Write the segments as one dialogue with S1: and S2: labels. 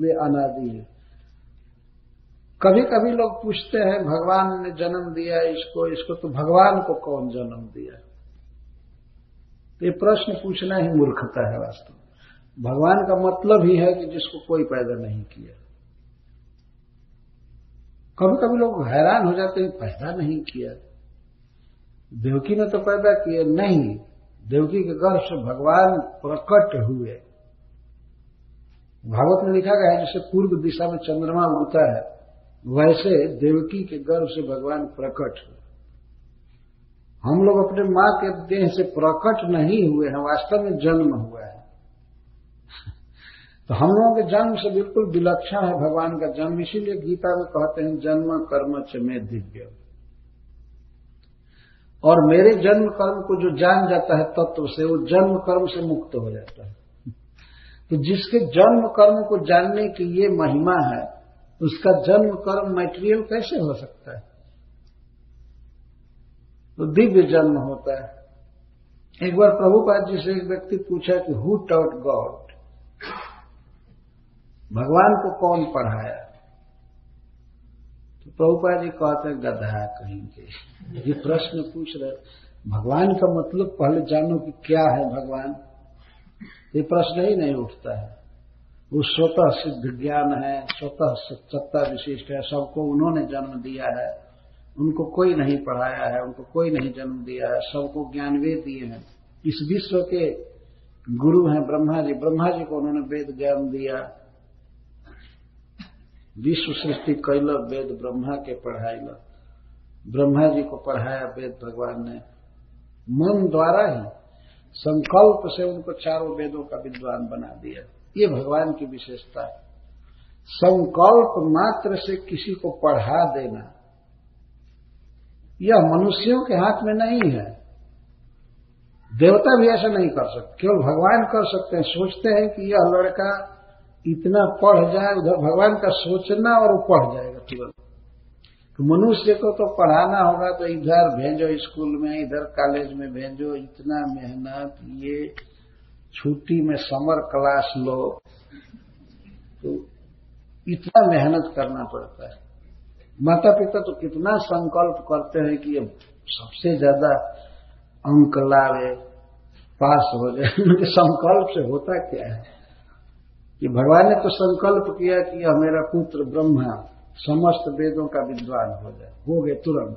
S1: वे अनादि है। कभी कभी लोग पूछते हैं, भगवान ने जन्म दिया इसको इसको तो भगवान को कौन जन्म दिया तो ये प्रश्न पूछना ही मूर्खता है वास्तव में। भगवान का मतलब ही है कि जिसको कोई पैदा नहीं किया। कभी कभी लोग हैरान हो जाते हैं, पैदा नहीं किया। देवकी ने तो पैदा किया? नहीं। देवकी के गर्भ से भगवान प्रकट हुए। भागवत में लिखा गया है, जैसे पूर्व दिशा में चंद्रमा उगता है, वैसे देवकी के गर्भ से भगवान प्रकट हम लोग अपने माँ के देह से प्रकट नहीं हुए हैं, वास्तव में जन्म हुआ है। तो हम लोगों के जन्म से बिल्कुल विलक्षण है भगवान का जन्म, इसीलिए गीता में कहते हैं, जन्म कर्म च में दिव्य। और मेरे जन्म कर्म को जो जान जाता है तत्व से, वो जन्म कर्म से मुक्त हो जाता है। तो जिसके जन्म कर्म को जानने की ये महिमा है, उसका जन्म कर्म मटेरियल कैसे हो सकता है? तो दिव्य जन्म होता है। एक बार प्रभुपाद जी से एक व्यक्ति पूछा कि हु टॉट गॉड भगवान को कौन पढ़ाया? तो प्रभुपाद जी कहते हैं, गधा कहीं के। ये प्रश्न पूछ रहे भगवान का मतलब पहले जानो कि क्या है भगवान। ये प्रश्न ही नहीं उठता है। वो स्वतः सिद्ध ज्ञान है, स्वतः सत्ता विशिष्ट है, सबको उन्होंने जन्म दिया है। उनको कोई नहीं पढ़ाया है, उनको कोई नहीं जन्म दिया है, सबको ज्ञान वेद दिए हैं। इस विश्व के गुरु हैं ब्रह्मा जी ब्रह्मा जी को उन्होंने वेद ज्ञान दिया। विश्व सृष्टि कैल वेद ब्रह्मा के पढ़ाई ब्रह्मा जी को पढ़ाया वेद भगवान ने। मन द्वारा ही संकल्प से उनको चारों वेदों का विद्वान बना दिया। ये भगवान की विशेषता है। संकल्प मात्र से किसी को पढ़ा देना, यह मनुष्यों के हाथ में नहीं है। देवता भी ऐसा नहीं कर सकते, केवल भगवान कर सकते हैं। सोचते हैं कि यह लड़का इतना पढ़ जाए, उधर भगवान का सोचना और वो पढ़ जाएगा तुरंत। मनुष्य को तो पढ़ाना होगा तो इधर भेजो स्कूल में, इधर कॉलेज में भेजो, इतना मेहनत, ये छुट्टी में समर क्लास लो। तो इतना मेहनत करना पड़ता है। माता पिता तो कितना संकल्प करते हैं कि सबसे ज़्यादा अंक लावे, पास हो जाए। संकल्प से होता क्या है? कि भगवान ने तो संकल्प किया कि यह मेरा पुत्र ब्रह्मा समस्त वेदों का विद्वान हो जाए। हो गए तुरंत।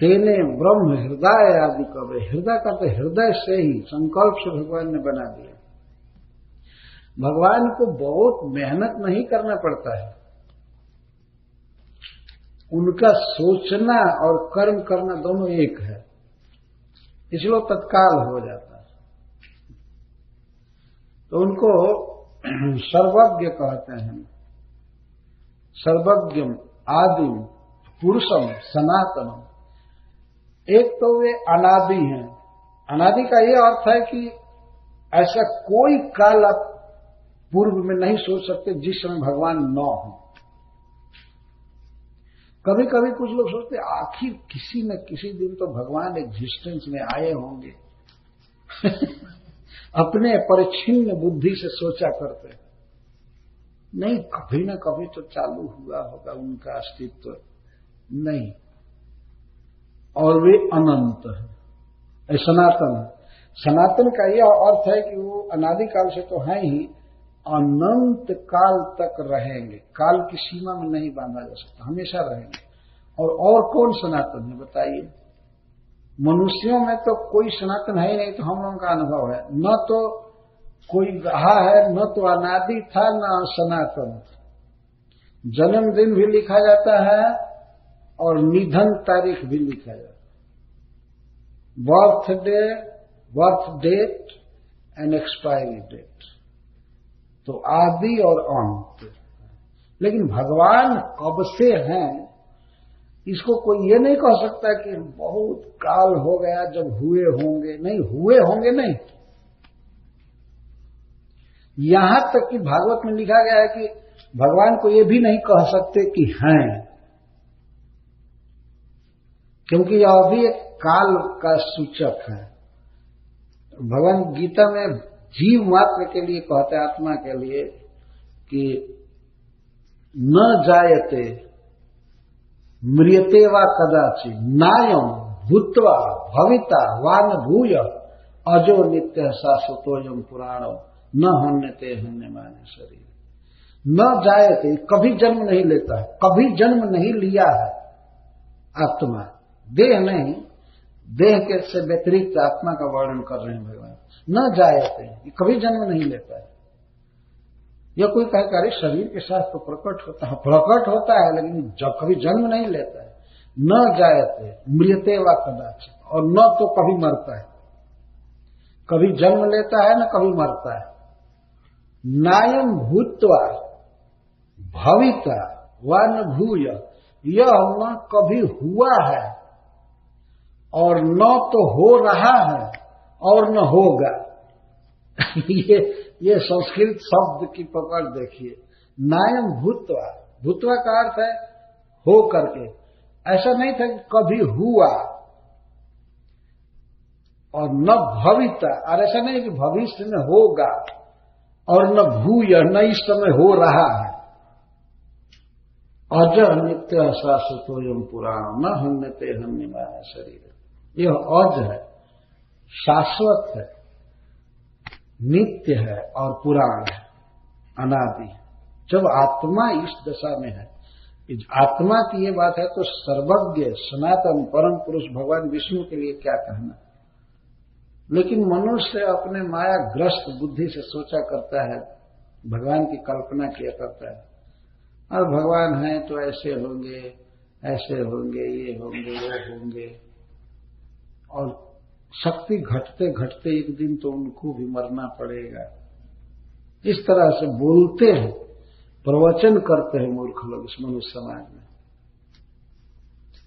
S1: तेने ब्रह्म हृदय आदि कवे हृदय का तो हृदय से ही संकल्प से भगवान ने बना दिया। भगवान को बहुत मेहनत नहीं करना पड़ता है। उनका सोचना और कर्म करना दोनों एक है। इसलिए तत्काल हो जाता है। तो उनको सर्वज्ञ कहते हैं। सर्वज्ञम आदिम पुरुषम सनातनम एक तो वे अनादि हैं। अनादि का यह अर्थ है कि ऐसा कोई काल आप पूर्व में नहीं सोच सकते जिस समय भगवान न हो। कभी कभी कुछ लोग सोचते आखिर किसी न किसी दिन तो भगवान एग्जिस्टेंस में आए होंगे। अपने परिच्छिन्न बुद्धि से सोचा करते हैं। नहीं, कभी ना कभी तो चालू हुआ होगा उनका अस्तित्व। नहीं। और वे अनंत है। सनातन सनातन का यह अर्थ है कि वो अनादिकाल से तो है ही, अनंत काल तक रहेंगे। काल की सीमा में नहीं बांधा जा सकता, हमेशा रहेंगे। और और कौन सनातन है, बताइए। मनुष्यों में तो कोई सनातन है ही नहीं तो हम लोगों का अनुभव है। न तो कोई रहा है, न तो अनादि था, न सनातन था। जन्मदिन भी लिखा जाता है और निधन तारीख भी लिखा जाता है। Birthday, birth date and expiry date तो आदि और अंत। लेकिन भगवान कब से हैं, इसको कोई ये नहीं कह सकता कि बहुत काल हो गया, जब हुए होंगे। नहीं, हुए होंगे नहीं। यहाँ तक कि भागवत में लिखा गया है कि भगवान को यह भी नहीं कह सकते कि हैं। क्योंकि यह अभी एक काल का सूचक है। भगवान गीता में जीव मात्र के लिए कहते आत्मा के लिए, कि न जायते, म्रियते व कदाचि नायम भूतवा, भविता वान भूय अजो नित्य शाश्वतोयम पुराण न हन्यते हन्य माने शरीर। न जायते, कभी जन्म नहीं लेता है, कभी जन्म नहीं लिया है आत्मा। देह नहीं, देह के से व्यतिरिक्त आत्मा का वर्णन कर रहे हैं भगवान। न जायते कभी जन्म नहीं लेता है। यह कोई कहे शरीर के साथ तो प्रकट होता है। प्रकट होता है, लेकिन जब कभी जन्म नहीं लेता है। न जायते मृत्य व कदाचित, और न तो कभी मरता है। कभी जन्म लेता है, न कभी मरता है। नायम भूतवा भविता व न भूय। यह न कभी हुआ है और न तो हो रहा है और न होगा। ये ये संस्कृत शब्द की पकड़ देखिए। नायम भूतवा भूतवा का अर्थ है हो करके। ऐसा नहीं था कि कभी हुआ और न भविता। और ऐसा नहीं कि भविष्य में होगा। और न भूय न इस समय हो रहा है। अज नित्य शाश्वतोयम पुराण, न हन्य माया शरीर। यह अज है, शाश्वत है, नित्य है और पुराण है, अनादि जब आत्मा इस दशा में है आत्मा की ये बात है तो सर्वज्ञ, सनातन, परम पुरुष, भगवान, विष्णु के लिए क्या कहना लेकिन मनुष्य अपने माया ग्रस्त बुद्धि से सोचा करता है, भगवान की कल्पना किया करता है। और भगवान है तो ऐसे होंगे ऐसे होंगे, ये होंगे, वो होंगे। और शक्ति घटते घटते एक दिन तो उनको भी मरना पड़ेगा। इस तरह से बोलते हैं, प्रवचन करते हैं मूर्ख लोग इस मनुष्य समाज में।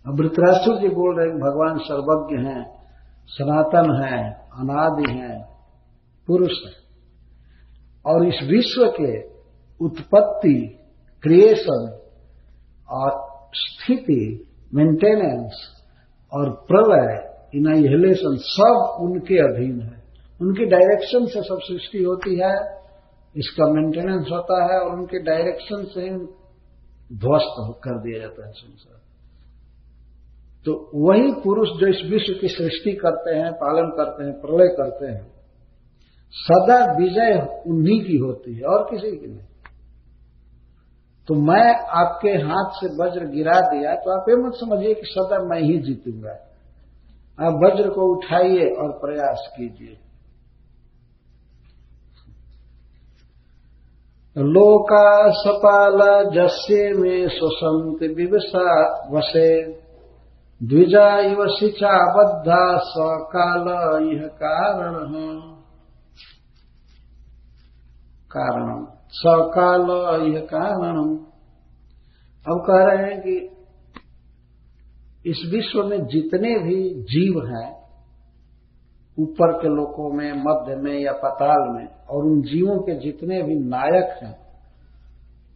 S1: अब वृतराष्ट्र जी बोल रहे हैं, भगवान सर्वज्ञ हैं, सनातन हैं अनादि हैं, पुरुष है। और इस विश्व के उत्पत्ति, क्रिएशन और स्थिति मेंटेनेंस और प्रलय इनाइलेशन सब उनके अधीन है। उनकी डायरेक्शन से सब सृष्टि होती है, इसका मेंटेनेंस होता है और उनके डायरेक्शन से ध्वस्त कर दिया जाता है संसार। तो वही पुरुष जो इस विश्व की सृष्टि करते हैं, पालन करते हैं, प्रलय करते हैं, सदा विजय उन्हीं की होती है और किसी की नहीं। तो मैं आपके हाथ से वज्र गिरा दिया तो आप ये मत समझिए कि सदा मैं ही जीतूँगा। आप वज्र को उठाइए और प्रयास कीजिए। लोका सपाल जस्य में स्वसंत विवसा वसे। द्विजा इव शिचा बद्धा सकाल यह कारण। कारण। सकाल यह कारण। अब कह रहे हैं कि इस विश्व में जितने भी जीव हैं, ऊपर के लोकों में, मध्य में या पताल में, और उन जीवों के जितने भी नायक हैं,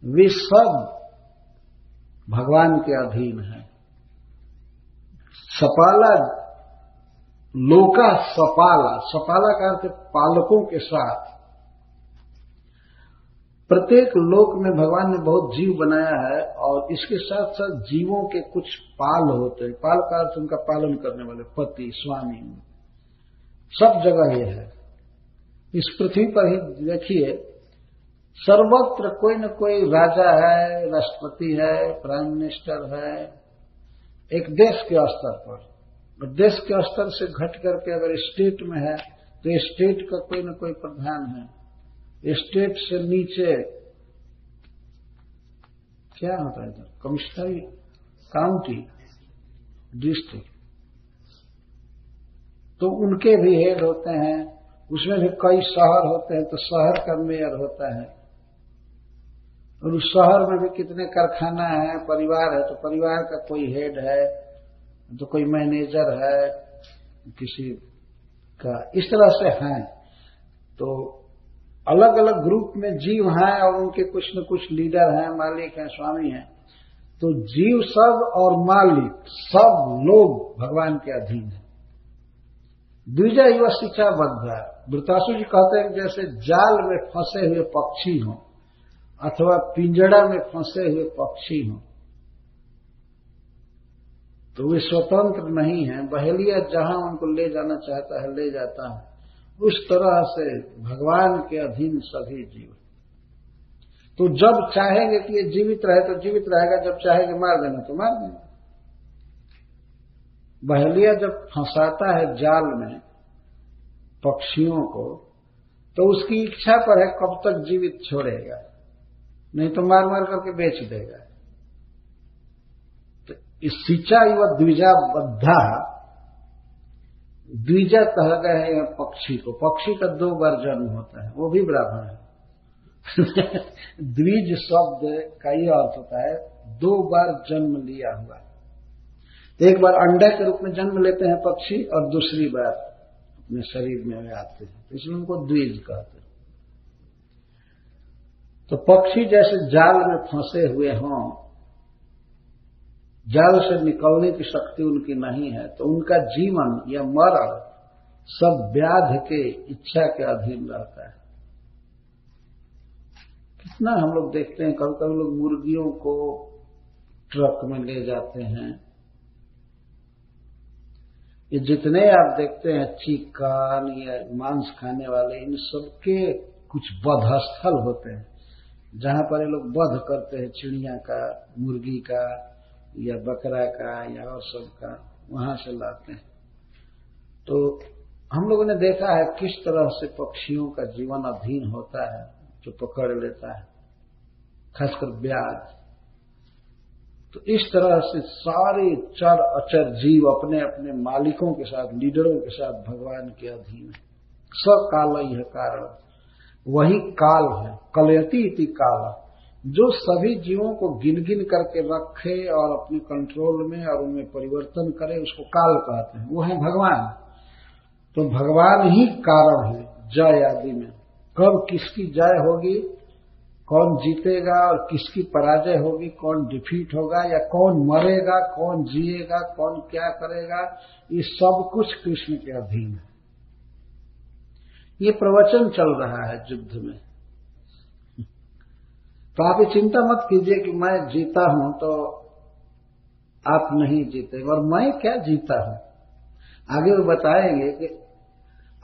S1: वे सब भगवान के अधीन हैं। सपाला लोका सपाला सपाला का अर्थ पालकों के साथ। प्रत्येक लोक में भगवान ने बहुत जीव बनाया है और इसके साथ साथ जीवों के कुछ पाल होते हैं। पाल का अर्थ उनका पालन करने वाले पति, स्वामी, सब जगह ये है। इस पृथ्वी पर ही देखिए, सर्वत्र कोई न कोई राजा है, राष्ट्रपति है, प्राइम मिनिस्टर है एक देश के स्तर पर। देश के स्तर से घट करके अगर स्टेट में है तो स्टेट का कोई न कोई प्रधान है। स्टेट से नीचे क्या होता है इधर? कमिश्नरी काउंटी डिस्ट्रिक्ट तो उनके भी हेड होते हैं, उसमें भी कई शहर होते हैं तो शहर का मेयर होता है। और उस शहर में भी कितने कारखाना है, परिवार है तो परिवार का कोई हेड है तो कोई मैनेजर है, किसी का, इस तरह से है। तो अलग अलग ग्रुप में जीव हैं और उनके कुछ न कुछ लीडर हैं, मालिक हैं, स्वामी हैं। तो जीव सब और मालिक, सब लोग भगवान के अधीन है। द्विजा युवा शिक्षा है। वृतासु जी कहते हैं जैसे जाल में फंसे हुए पक्षी हों अथवा पिंजड़ा में फंसे हुए पक्षी हों। तो वे स्वतंत्र नहीं है। बहेलिया जहाँ उनको ले जाना चाहता है, ले जाता है। उस तरह से भगवान के अधीन सभी जीव तो जब चाहेंगे कि ये जीवित रहे तो जीवित रहेगा। जब चाहेंगे मार देना तो मार देना। बहेलिया जब फंसाता है जाल में पक्षियों को तो उसकी इच्छा पर है कब तक जीवित छोड़ेगा। नहीं तो मार मार करके बेच देगा। तो इस सिंचा व द्विजा बद्धा द्विजा कह गए हैं पक्षी को। पक्षी का दो बार जन्म होता है, वो भी ब्राह्मण है। द्विज शब्द का यह अर्थ होता है, दो बार जन्म लिया हुआ एक बार अंडे के रूप में जन्म लेते हैं पक्षी और दूसरी बार अपने शरीर में आते हैं। तो इसलिए उनको द्विज कहते हैं। तो पक्षी जैसे जाल में फंसे हुए हों, जाल से निकलने की शक्ति उनकी नहीं है तो उनका जीवन या मरण सब व्याध के इच्छा के अधीन रहता है। कितना हम लोग देखते हैं कभी कभी लोग मुर्गियों को ट्रक में ले जाते हैं। ये जितने आप देखते हैं, चिकन या मांस खाने वाले, इन सबके कुछ बधस्थल होते हैं। जहाँ पर ये लोग वध करते हैं, चिड़िया का, मुर्गी का, या बकरा का, या और सब का, वहाँ से लाते हैं। तो हम लोगों ने देखा है किस तरह से पक्षियों का जीवन अधीन होता है, जो पकड़ लेता है, खासकर ब्याज। तो इस तरह से सारे चर अचर जीव अपने अपने मालिकों के साथ, लीडरों के साथ भगवान के अधीन है। सकाल यह कारण। वही काल है, कलयती इति काल। जो सभी जीवों को गिन गिन करके रखे और अपने कंट्रोल में और उनमें परिवर्तन करे, उसको काल कहते हैं। वो है भगवान। तो भगवान ही कारण है, जय आदि में। कब किसकी जय होगी, कौन जीतेगा और किसकी पराजय होगी, कौन डिफीट होगा या कौन मरेगा, कौन जिएगा, कौन क्या करेगा, ये सब कुछ कृष्ण के अधीन है। ये प्रवचन चल रहा है युद्ध में। तो आप ये चिंता मत कीजिए कि मैं जीता हूँ तो आप नहीं जीते। और मैं क्या जीता हूँ? आगे वो बताएँगे कि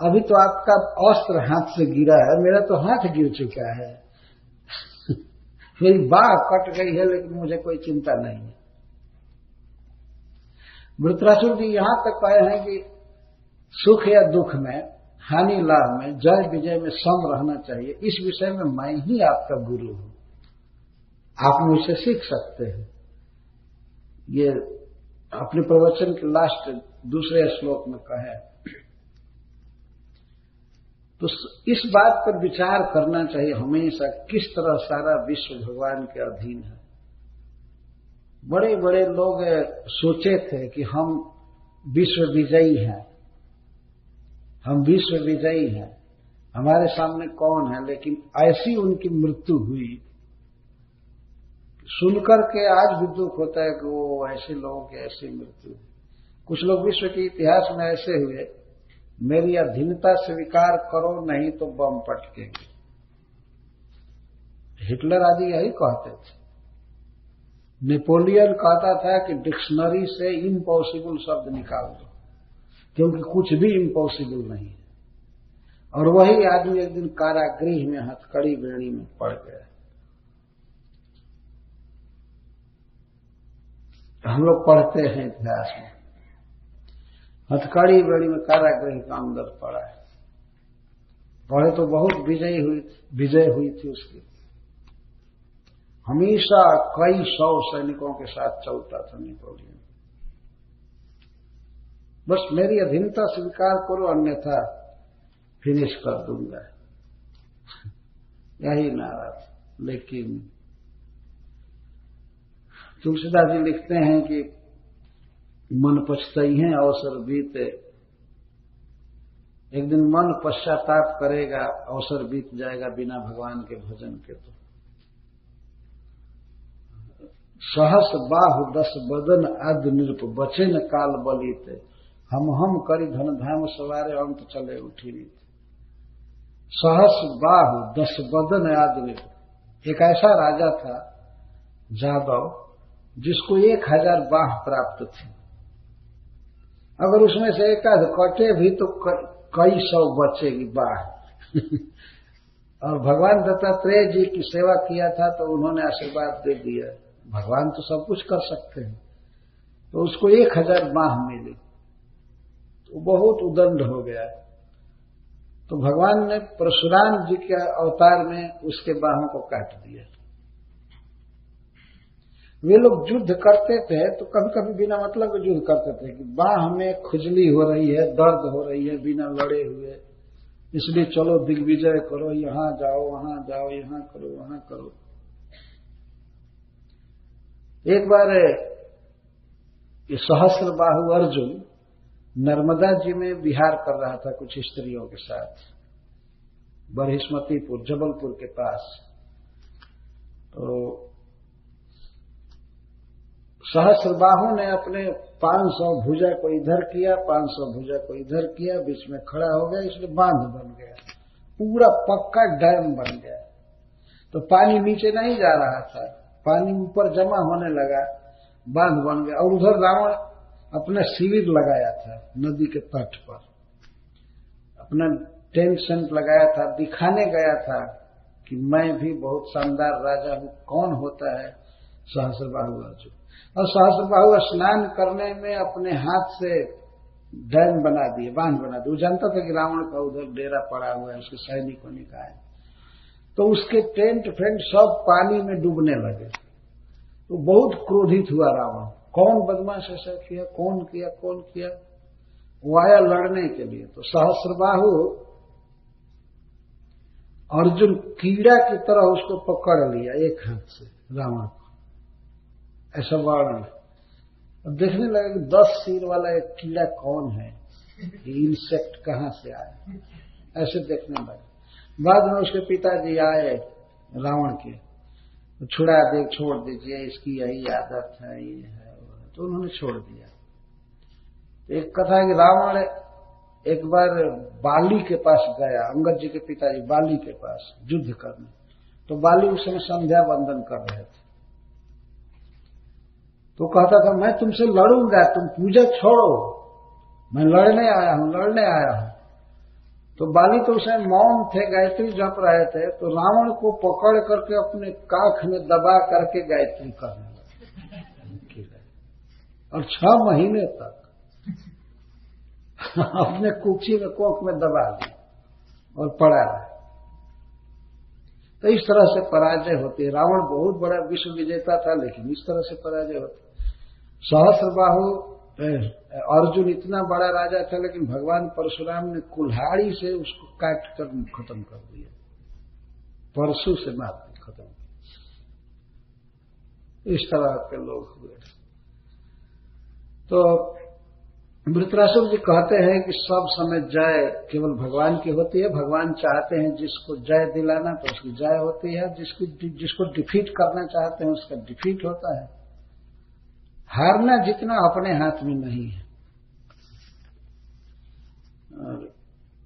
S1: अभी तो आपका अस्त्र हाथ से गिरा है, मेरा तो हाथ गिर चुका है। मेरी बाह कट गई है, लेकिन मुझे कोई चिंता नहीं है। वृत्रासुर जी यहाँ तक कहे हैं कि सुख या दुख में हानि लाभ में, जय विजय में सम रहना चाहिए। इस विषय में मैं ही आपका गुरु हूँ। आप मुझसे सीख सकते हैं। ये अपने प्रवचन के लास्ट दूसरे श्लोक में कहे। तो इस बात पर विचार करना चाहिए हमेशा किस तरह सारा विश्व भगवान के अधीन है। बड़े बड़े लोग सोचे थे कि हम विश्व विजयी हैं। हम विश्व विजयी हैं। हमारे सामने कौन है? लेकिन ऐसी उनकी मृत्यु हुई। सुनकर के आज भी दुख होता है कि वो ऐसे लोगों की ऐसी मृत्यु कुछ लोग विश्व के इतिहास में ऐसे हुए, मेरी अधीनता स्वीकार करो, नहीं तो बम पटकेंगे। हिटलर आदि यही कहते थे। नेपोलियन कहता था कि डिक्शनरी से इम्पॉसिबल शब्द निकाल दो। क्योंकि कुछ भी इम्पॉसिबल नहीं है। और वही आदमी एक दिन कारागृह में हथकड़ी बेड़ी में पड़ गया। हम लोग पढ़ते हैं इतिहास में। हथकड़ी बेड़ी में कारागृह का अंदर पड़ा है। पढ़े तो बहुत विजय हुई विजय हुई थी उसकी। हमेशा कई सौ सैनिकों के साथ चलता था नेपोलियन। बस मेरी अधीनता स्वीकार करो, अन्यथा फिनिश कर दूँगा। यही नारा लेकिन तुलसीदास जी लिखते हैं कि मन पछताई है, अवसर बीते। एक दिन मन पश्चाताप करेगा, अवसर बीत जाएगा बिना भगवान के भजन के तो। सहस बाहु दस बदन आदि निरूप बचे न काल बलित। हम हम करी धन धाम सवारे अंत चले उठी सहस, बाहु, दस बदन आदि एक ऐसा राजा था, जादव, जिसको एक हज़ार बाह प्राप्त थी। अगर उसमें से एक आध कटे भी तो कई सौ बचेगी बाह। और भगवान दत्तात्रेय जी की सेवा किया था तो उन्होंने आशीर्वाद दे दिया। भगवान तो सब कुछ कर सकते हैं। तो उसको एक हज़ार बाह मिली। तो बहुत उदंड हो गया। तो भगवान ने परशुराम जी के अवतार में उसके बाहों को काट दिया। वे लोग युद्ध करते थे तो कभी कभी बिना मतलब के युद्ध करते थे कि बाह में खुजली हो रही है, दर्द हो रही है, बिना लड़े हुए। इसलिए चलो दिग्विजय करो, यहाँ जाओ, वहाँ जाओ, यहाँ करो, वहाँ करो। एक बार ये सहस्र बाहु अर्जुन नर्मदा जी में विहार कर रहा था कुछ स्त्रियों के साथ। बरहिस्मतीपुर जबलपुर के पास। तो सहस्रबाहु ने अपने 500 भुजा को इधर किया 500 भुजा को इधर किया, बीच में खड़ा हो गया, इसलिए बाँध बन गया। पूरा पक्का डैम बन गया। तो पानी नीचे नहीं जा रहा था। पानी ऊपर जमा होने लगा, बाँध बन गया। और उधर रावण अपना शिविर लगाया था। नदी के तट पर। अपना टेंट सेंट लगाया था, दिखाने गया था कि मैं भी बहुत शानदार राजा हूँ, कौन होता है सहस्रबाहु अर्जुन। और सहस्रबाहु स्नान करने में अपने हाथ से डैम बना दिए, बाँध बना दिए। वो जानता था कि रावण का उधर डेरा पड़ा हुआ है, उसके सैनिकों ने कहा तो उसके टेंट फ्रेंट सब पानी में डूबने लगे। तो बहुत क्रोधित हुआ रावण। कौन बदमाश ऐसा किया, कौन किया कौन किया? वो आया लड़ने के लिए। तो सहस्रबाहु अर्जुन कीड़ा की तरह उसको पकड़ लिया एक हाथ से, रावण को। ऐसा वर्णन अब देखने लगा कि दस सिर वाला एक कीड़ा कौन है? ये इंसेक्ट कहाँ से आए ऐसे देखने लगे। बाद में उसके पिताजी आए रावण के। छुड़ा दे, छोड़ दीजिए, इसकी यही आदत है, ये है। तो उन्होंने छोड़ दिया। एक कथा है कि रावण एक बार बाली के पास गया अंगद जी के पिताजी बाली के पास युद्ध करने। तो बाली उस समय संध्या बंदन कर रहे थे। तो कहता था मैं तुमसे लड़ूँगा तुम पूजा छोड़ो। मैं लड़ने आया हूँ लड़ने आया हूँ। तो बाली तो उसे मौन थे गायत्री जप रहे थे। तो रावण को पकड़ करके अपने काख में दबा करके गायत्री करने लगे। और छह महीने तक अपने कुची में कोख में दबा ली और पड़ा तो इस तरह से पराजय होती है। रावण बहुत बड़ा विश्व विजेता था, लेकिन इस तरह से पराजय होती सहस्र बाहु अर्जुन इतना बड़ा राजा था, लेकिन भगवान परशुराम ने कुल्हाड़ी से उसको काट कर खत्म कर दिया। परशु से मार खत्म। इस तरह के लोग हुए। तो वृतरासुर जी कहते हैं कि सब समय जय केवल भगवान की होती है। भगवान चाहते हैं जिसको जय दिलाना तो उसकी जय होती है। जिसको जिसको डिफीट करना चाहते हैं, उसका डिफीट होता है। हारना जितना अपने हाथ में नहीं है। और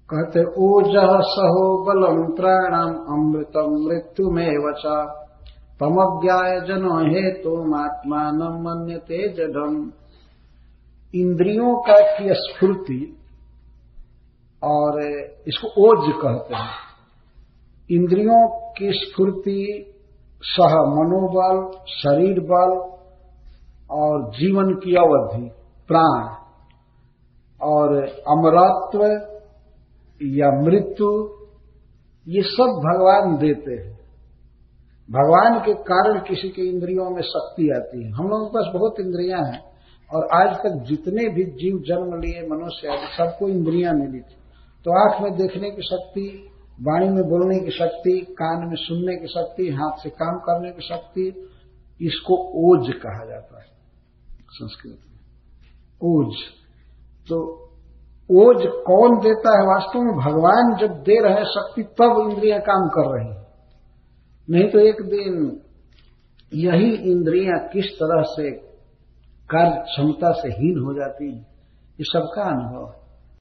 S1: कहते ओजह सहो बलम त्राणाम अमृतम मृत्यु में वचा तमज्ञाय जन हेतु आत्मान मन्यते जडम इंद्रियों का की स्फूर्ति और इसको ओज कहते हैं। इंद्रियों की स्फूर्ति सह मनोबल, शरीर बल और जीवन की अवधि, प्राण और अमरत्व या मृत्यु, ये सब भगवान देते हैं। भगवान के कारण किसी के इंद्रियों में शक्ति आती है। हम लोगों के पास बहुत इंद्रियाँ हैं। और आज तक जितने भी जीव जन्म लिए मनुष्य आदि सबको इंद्रियाँ मिली थी। तो आँख में देखने की शक्ति, वाणी में बोलने की शक्ति, कान में सुनने की शक्ति, हाथ से काम करने की शक्ति, इसको ओज कहा जाता है संस्कृत में। ओज। तो ओज कौन देता है वास्तव में? भगवान जब दे रहे शक्ति, तब इंद्रियाँ काम कर रही नहीं तो एक दिन यही इंद्रियाँ किस तरह से कार्य क्षमता से हीन हो जाती है। ये सबका अनुभव है।